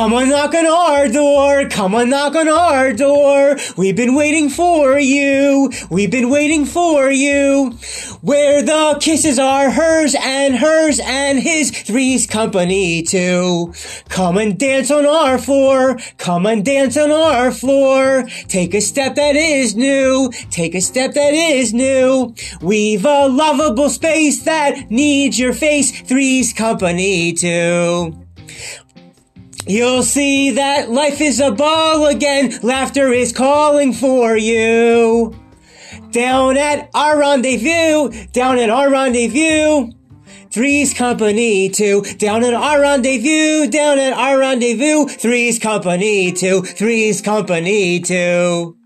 Come on, knock on our door. Come on, knock on our door. We've been waiting for you. We've been waiting for you. Where the kisses are hers and hers and his three's company too. Come and dance on our floor. Come and dance on our floor. Take a step that is new. Take a step that is new. We've a lovable space that needs your face. Three's company too. You'll see that life is a ball again. Laughter is calling for you. Down at our rendezvous, down at our rendezvous. Three's company too, down at our rendezvous, down at our rendezvous. Three's company too, three's company too.